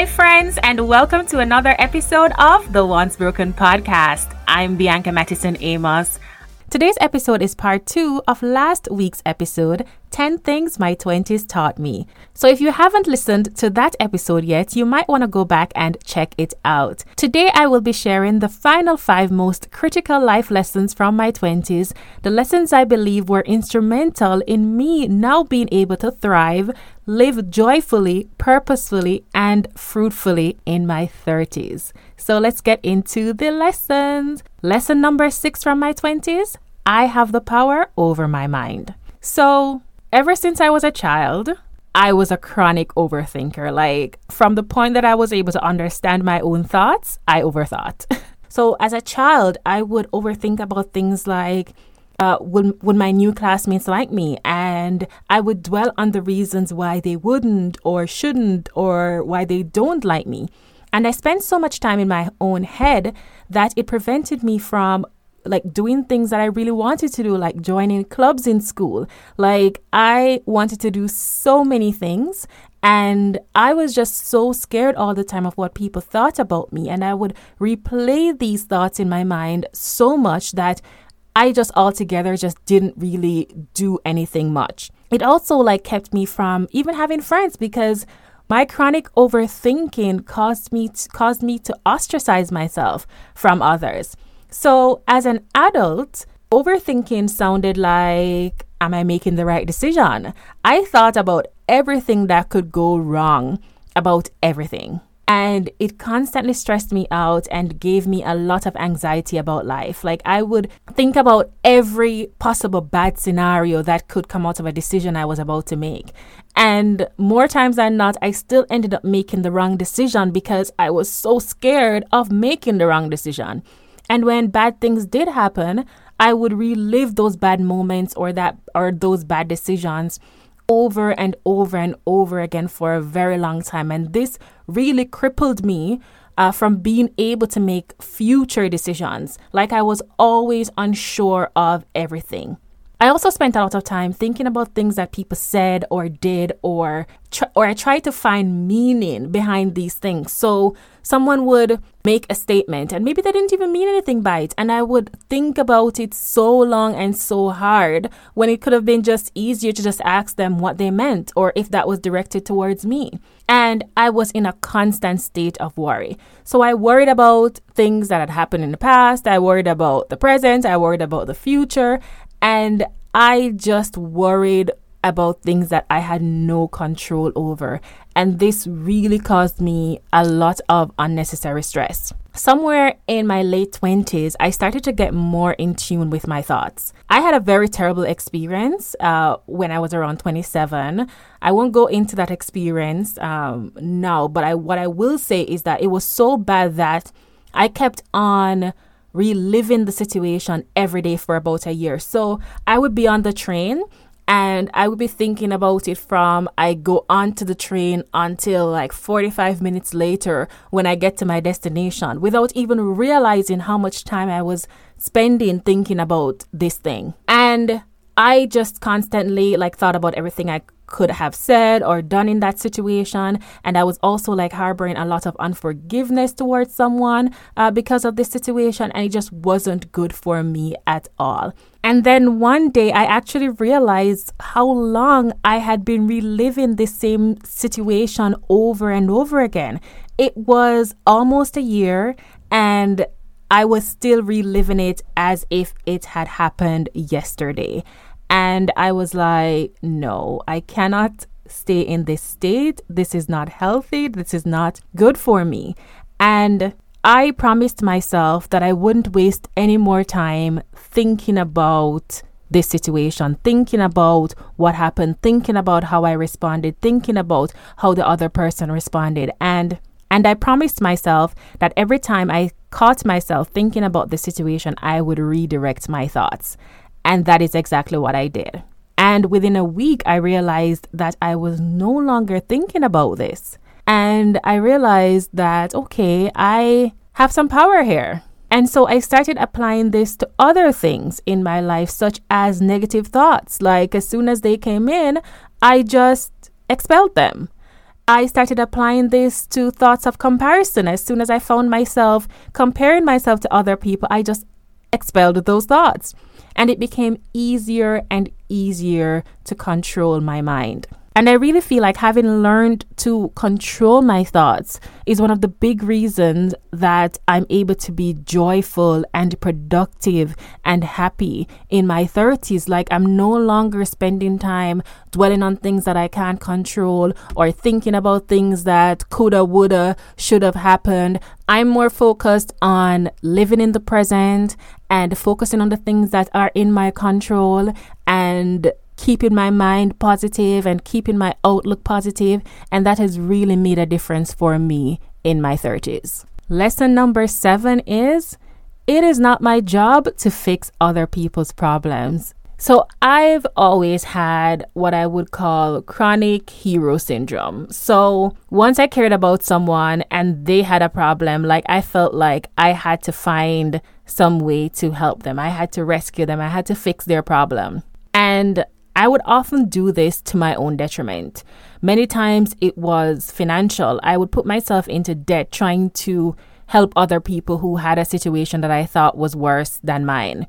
Hi, friends, and welcome to another episode of the Once Broken podcast. I'm Bianca Mattison Amos. Today's episode is part two of last week's episode 10 Things My 20s Taught Me. So, if you haven't listened to that episode yet, you might want to go back and check it out. Today, I will be sharing the final five most critical life lessons from my 20s, the lessons I believe were instrumental in me now being able to thrive, live joyfully, purposefully, and fruitfully in my 30s. So let's get into the lessons. Lesson number six from my 20s I have the power over my mind. So, ever since I was a child, I was a chronic overthinker. Like, from the point that I was able to understand my own thoughts, I overthought. so, as a child, I would overthink about things like, uh, would, would my new classmates like me? And I would dwell on the reasons why they wouldn't or shouldn't or why they don't like me. And I spent so much time in my own head that it prevented me from like doing things that I really wanted to do, like joining clubs in school. Like I wanted to do so many things and I was just so scared all the time of what people thought about me. And I would replay these thoughts in my mind so much that I just altogether just didn't really do anything much. It also like kept me from even having friends because my chronic overthinking caused me to, caused me to ostracize myself from others. So, as an adult, overthinking sounded like am I making the right decision? I thought about everything that could go wrong, about everything. And it constantly stressed me out and gave me a lot of anxiety about life. Like, I would think about every possible bad scenario that could come out of a decision I was about to make. And more times than not, I still ended up making the wrong decision because I was so scared of making the wrong decision. And when bad things did happen, I would relive those bad moments or that or those bad decisions over and over and over again for a very long time. And this really crippled me uh, from being able to make future decisions. Like I was always unsure of everything. I also spent a lot of time thinking about things that people said or did, or tr- or I tried to find meaning behind these things. So someone would make a statement, and maybe they didn't even mean anything by it, and I would think about it so long and so hard when it could have been just easier to just ask them what they meant, or if that was directed towards me. And I was in a constant state of worry. So I worried about things that had happened in the past. I worried about the present. I worried about the future. And I just worried about things that I had no control over. And this really caused me a lot of unnecessary stress. Somewhere in my late 20s, I started to get more in tune with my thoughts. I had a very terrible experience uh, when I was around 27. I won't go into that experience um, now, but I, what I will say is that it was so bad that I kept on reliving the situation every day for about a year. So I would be on the train and I would be thinking about it from I go onto the train until like 45 minutes later when I get to my destination without even realizing how much time I was spending thinking about this thing. And I just constantly like thought about everything I could have said or done in that situation. And I was also like harboring a lot of unforgiveness towards someone uh, because of this situation. And it just wasn't good for me at all. And then one day I actually realized how long I had been reliving the same situation over and over again. It was almost a year and I was still reliving it as if it had happened yesterday. And I was like, no, I cannot stay in this state. This is not healthy. This is not good for me. And I promised myself that I wouldn't waste any more time thinking about this situation, thinking about what happened, thinking about how I responded, thinking about how the other person responded. And and I promised myself that every time I caught myself thinking about the situation, I would redirect my thoughts. And that is exactly what I did. And within a week, I realized that I was no longer thinking about this. And I realized that, okay, I have some power here. And so I started applying this to other things in my life, such as negative thoughts. Like as soon as they came in, I just expelled them. I started applying this to thoughts of comparison. As soon as I found myself comparing myself to other people, I just expelled those thoughts. And it became easier and easier to control my mind. And I really feel like having learned to control my thoughts is one of the big reasons that I'm able to be joyful and productive and happy in my 30s. Like, I'm no longer spending time dwelling on things that I can't control or thinking about things that coulda, woulda, should have happened. I'm more focused on living in the present and focusing on the things that are in my control and keeping my mind positive and keeping my outlook positive, and that has really made a difference for me in my 30s. Lesson number seven is it is not my job to fix other people's problems. So, I've always had what I would call chronic hero syndrome. So, once I cared about someone and they had a problem, like I felt like I had to find some way to help them. I had to rescue them. I had to fix their problem. And I would often do this to my own detriment. Many times it was financial. I would put myself into debt trying to help other people who had a situation that I thought was worse than mine.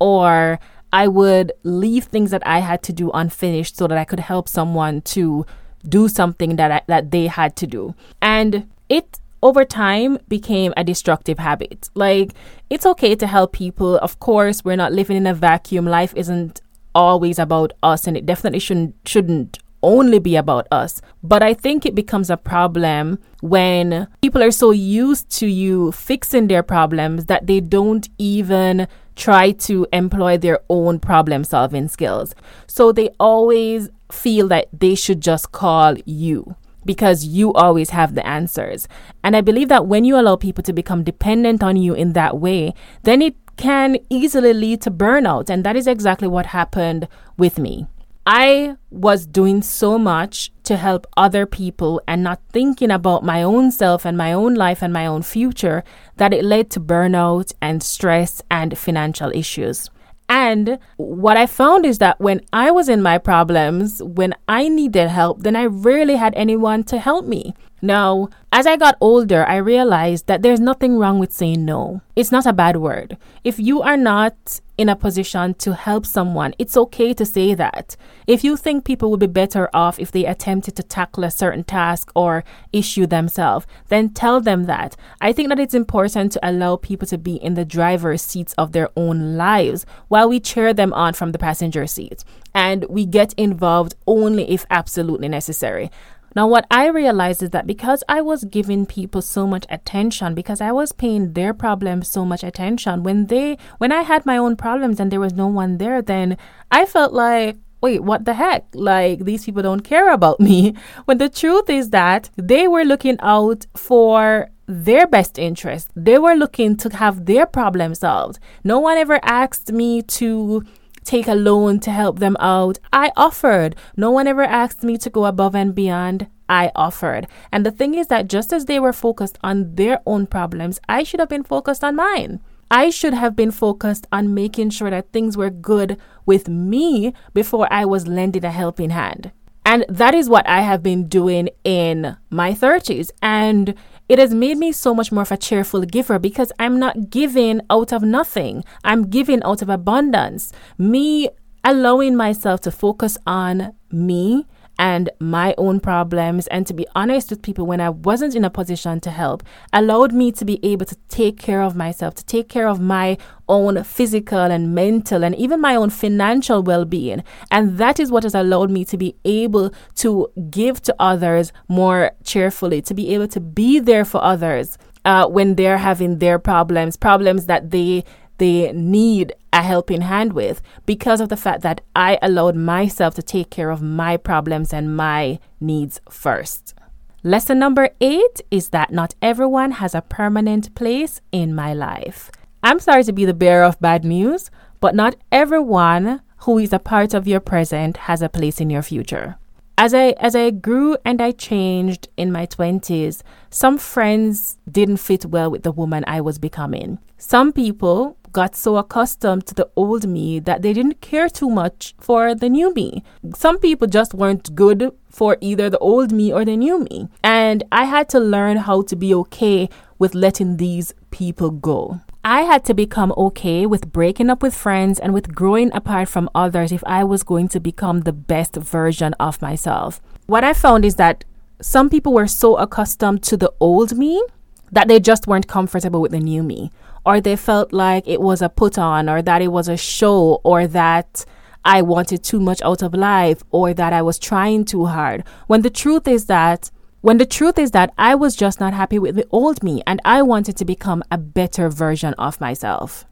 Or I would leave things that I had to do unfinished so that I could help someone to do something that I, that they had to do. And it over time became a destructive habit. Like it's okay to help people. Of course, we're not living in a vacuum. Life isn't always about us and it definitely shouldn't shouldn't only be about us. But I think it becomes a problem when people are so used to you fixing their problems that they don't even try to employ their own problem solving skills. So they always feel that they should just call you because you always have the answers. And I believe that when you allow people to become dependent on you in that way, then it can easily lead to burnout. And that is exactly what happened with me. I was doing so much to help other people and not thinking about my own self and my own life and my own future that it led to burnout and stress and financial issues. And what I found is that when I was in my problems, when I needed help, then I rarely had anyone to help me. Now, as I got older, I realized that there's nothing wrong with saying no. It's not a bad word. If you are not in a position to help someone, it's okay to say that. If you think people would be better off if they attempted to tackle a certain task or issue themselves, then tell them that. I think that it's important to allow people to be in the driver's seats of their own lives while we cheer them on from the passenger seat. And we get involved only if absolutely necessary. Now, what I realized is that because I was giving people so much attention, because I was paying their problems so much attention, when they, when I had my own problems and there was no one there, then I felt like, wait, what the heck? Like, these people don't care about me. When the truth is that they were looking out for their best interest. They were looking to have their problem solved. No one ever asked me to take a loan to help them out. I offered. No one ever asked me to go above and beyond. I offered. And the thing is that just as they were focused on their own problems, I should have been focused on mine. I should have been focused on making sure that things were good with me before I was lending a helping hand. And that is what I have been doing in my 30s. And it has made me so much more of a cheerful giver because I'm not giving out of nothing. I'm giving out of abundance. Me allowing myself to focus on me and my own problems and to be honest with people when I wasn't in a position to help allowed me to be able to take care of myself, to take care of my own physical and mental and even my own financial well being. And that is what has allowed me to be able to give to others more cheerfully, to be able to be there for others. Uh, when they're having their problems, problems that they they need a helping hand with because of the fact that I allowed myself to take care of my problems and my needs first. Lesson number eight is that not everyone has a permanent place in my life. I'm sorry to be the bearer of bad news, but not everyone who is a part of your present has a place in your future. As I as I grew and I changed in my 20s, some friends didn't fit well with the woman I was becoming. Some people got so accustomed to the old me that they didn't care too much for the new me. Some people just weren't good for either the old me or the new me. And I had to learn how to be okay with letting these people go. I had to become okay with breaking up with friends and with growing apart from others if I was going to become the best version of myself. What I found is that some people were so accustomed to the old me that they just weren't comfortable with the new me, or they felt like it was a put on, or that it was a show, or that I wanted too much out of life, or that I was trying too hard. When the truth is that when the truth is that I was just not happy with the old me and I wanted to become a better version of myself.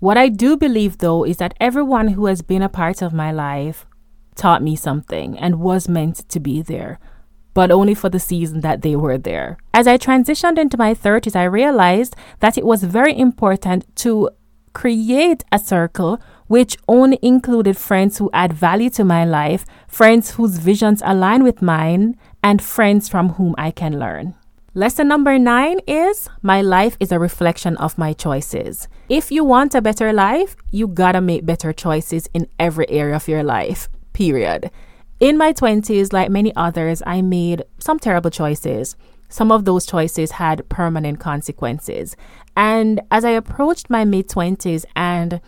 What I do believe though is that everyone who has been a part of my life taught me something and was meant to be there, but only for the season that they were there. As I transitioned into my 30s, I realized that it was very important to create a circle which only included friends who add value to my life, friends whose visions align with mine, and friends from whom I can learn. Lesson number nine is my life is a reflection of my choices. If you want a better life, you gotta make better choices in every area of your life, period. In my 20s, like many others, I made some terrible choices. Some of those choices had permanent consequences. And as I approached my mid 20s and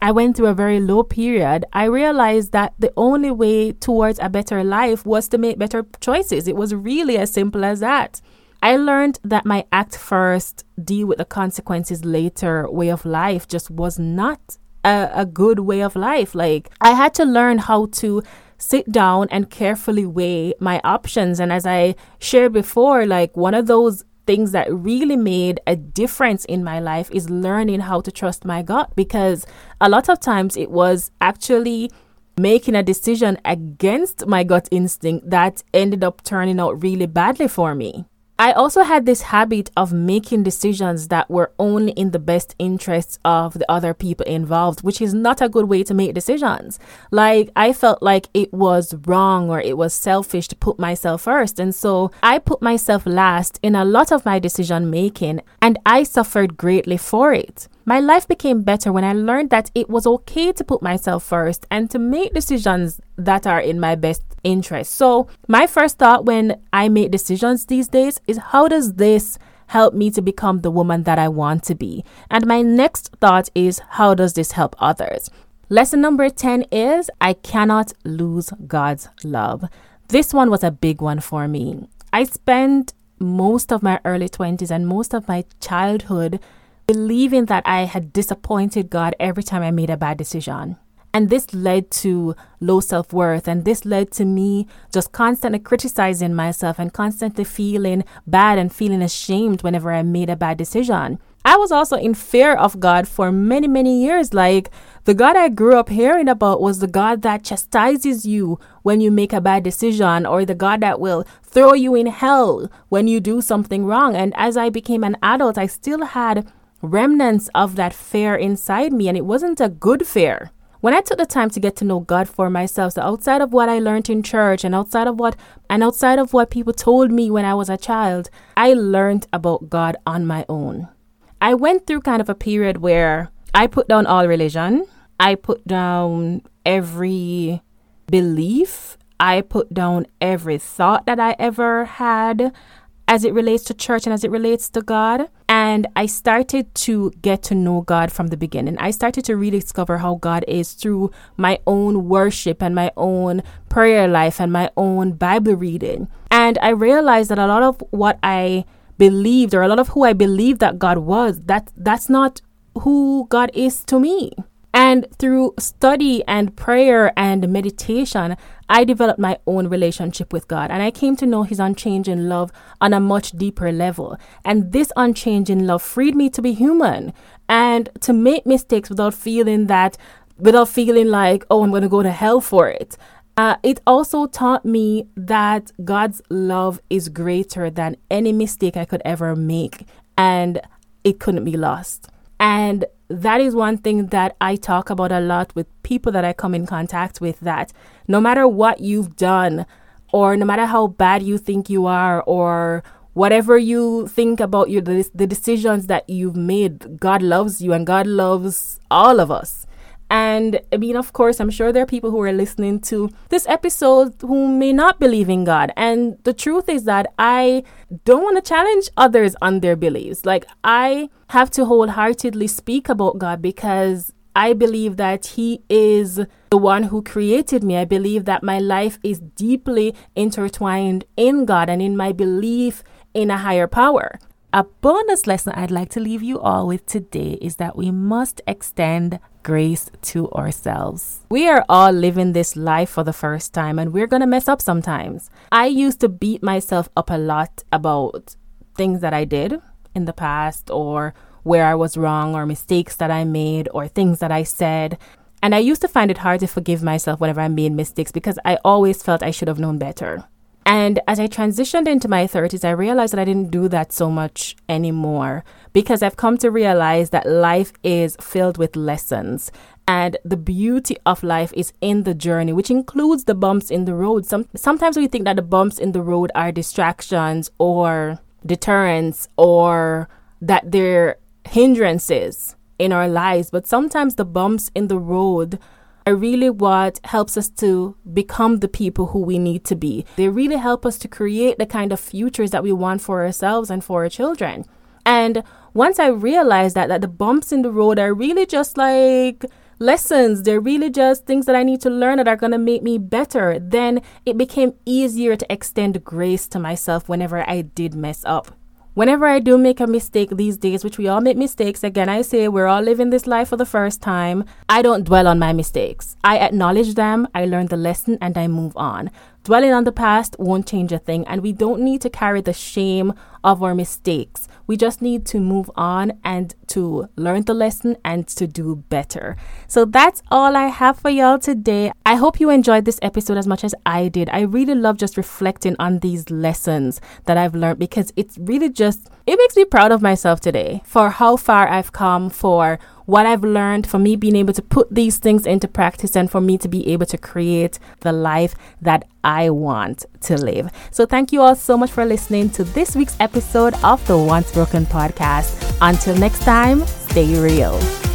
I went through a very low period, I realized that the only way towards a better life was to make better choices. It was really as simple as that. I learned that my act first, deal with the consequences later way of life just was not a, a good way of life. Like, I had to learn how to sit down and carefully weigh my options. And as I shared before, like, one of those things that really made a difference in my life is learning how to trust my gut because a lot of times it was actually making a decision against my gut instinct that ended up turning out really badly for me. I also had this habit of making decisions that were only in the best interests of the other people involved, which is not a good way to make decisions. Like, I felt like it was wrong or it was selfish to put myself first. And so I put myself last in a lot of my decision making, and I suffered greatly for it. My life became better when I learned that it was okay to put myself first and to make decisions that are in my best interest. So, my first thought when I make decisions these days is how does this help me to become the woman that I want to be? And my next thought is how does this help others? Lesson number 10 is I cannot lose God's love. This one was a big one for me. I spent most of my early 20s and most of my childhood believing that I had disappointed God every time I made a bad decision. And this led to low self worth. And this led to me just constantly criticizing myself and constantly feeling bad and feeling ashamed whenever I made a bad decision. I was also in fear of God for many, many years. Like the God I grew up hearing about was the God that chastises you when you make a bad decision, or the God that will throw you in hell when you do something wrong. And as I became an adult, I still had remnants of that fear inside me, and it wasn't a good fear. When I took the time to get to know God for myself, so outside of what I learned in church and outside of what and outside of what people told me when I was a child, I learned about God on my own. I went through kind of a period where I put down all religion. I put down every belief. I put down every thought that I ever had as it relates to church and as it relates to God. And I started to get to know God from the beginning. I started to rediscover how God is through my own worship and my own prayer life and my own Bible reading. And I realized that a lot of what I believed or a lot of who I believed that God was, that that's not who God is to me. And through study and prayer and meditation, I developed my own relationship with God and I came to know His unchanging love on a much deeper level. And this unchanging love freed me to be human and to make mistakes without feeling that, without feeling like, oh, I'm going to go to hell for it. Uh, it also taught me that God's love is greater than any mistake I could ever make and it couldn't be lost. And that is one thing that I talk about a lot with people that I come in contact with that no matter what you've done or no matter how bad you think you are or whatever you think about your the, the decisions that you've made, God loves you and God loves all of us. And I mean, of course, I'm sure there are people who are listening to this episode who may not believe in God. And the truth is that I don't want to challenge others on their beliefs. Like, I have to wholeheartedly speak about God because I believe that He is the one who created me. I believe that my life is deeply intertwined in God and in my belief in a higher power. A bonus lesson I'd like to leave you all with today is that we must extend grace to ourselves. We are all living this life for the first time and we're going to mess up sometimes. I used to beat myself up a lot about things that I did in the past or where I was wrong or mistakes that I made or things that I said. And I used to find it hard to forgive myself whenever I made mistakes because I always felt I should have known better. And as I transitioned into my 30s, I realized that I didn't do that so much anymore because I've come to realize that life is filled with lessons. And the beauty of life is in the journey, which includes the bumps in the road. Some, sometimes we think that the bumps in the road are distractions or deterrents or that they're hindrances in our lives. But sometimes the bumps in the road are really what helps us to become the people who we need to be. They really help us to create the kind of futures that we want for ourselves and for our children. And once I realized that that the bumps in the road are really just like lessons, they're really just things that I need to learn that are going to make me better, then it became easier to extend grace to myself whenever I did mess up. Whenever I do make a mistake these days, which we all make mistakes, again, I say we're all living this life for the first time. I don't dwell on my mistakes. I acknowledge them, I learn the lesson, and I move on. Dwelling on the past won't change a thing, and we don't need to carry the shame of our mistakes. We just need to move on and to learn the lesson and to do better. So that's all I have for y'all today. I hope you enjoyed this episode as much as I did. I really love just reflecting on these lessons that I've learned because it's really just, it makes me proud of myself today for how far I've come, for what I've learned, for me being able to put these things into practice, and for me to be able to create the life that I want to live. So, thank you all so much for listening to this week's episode of the Once Broken podcast. Until next time, stay real.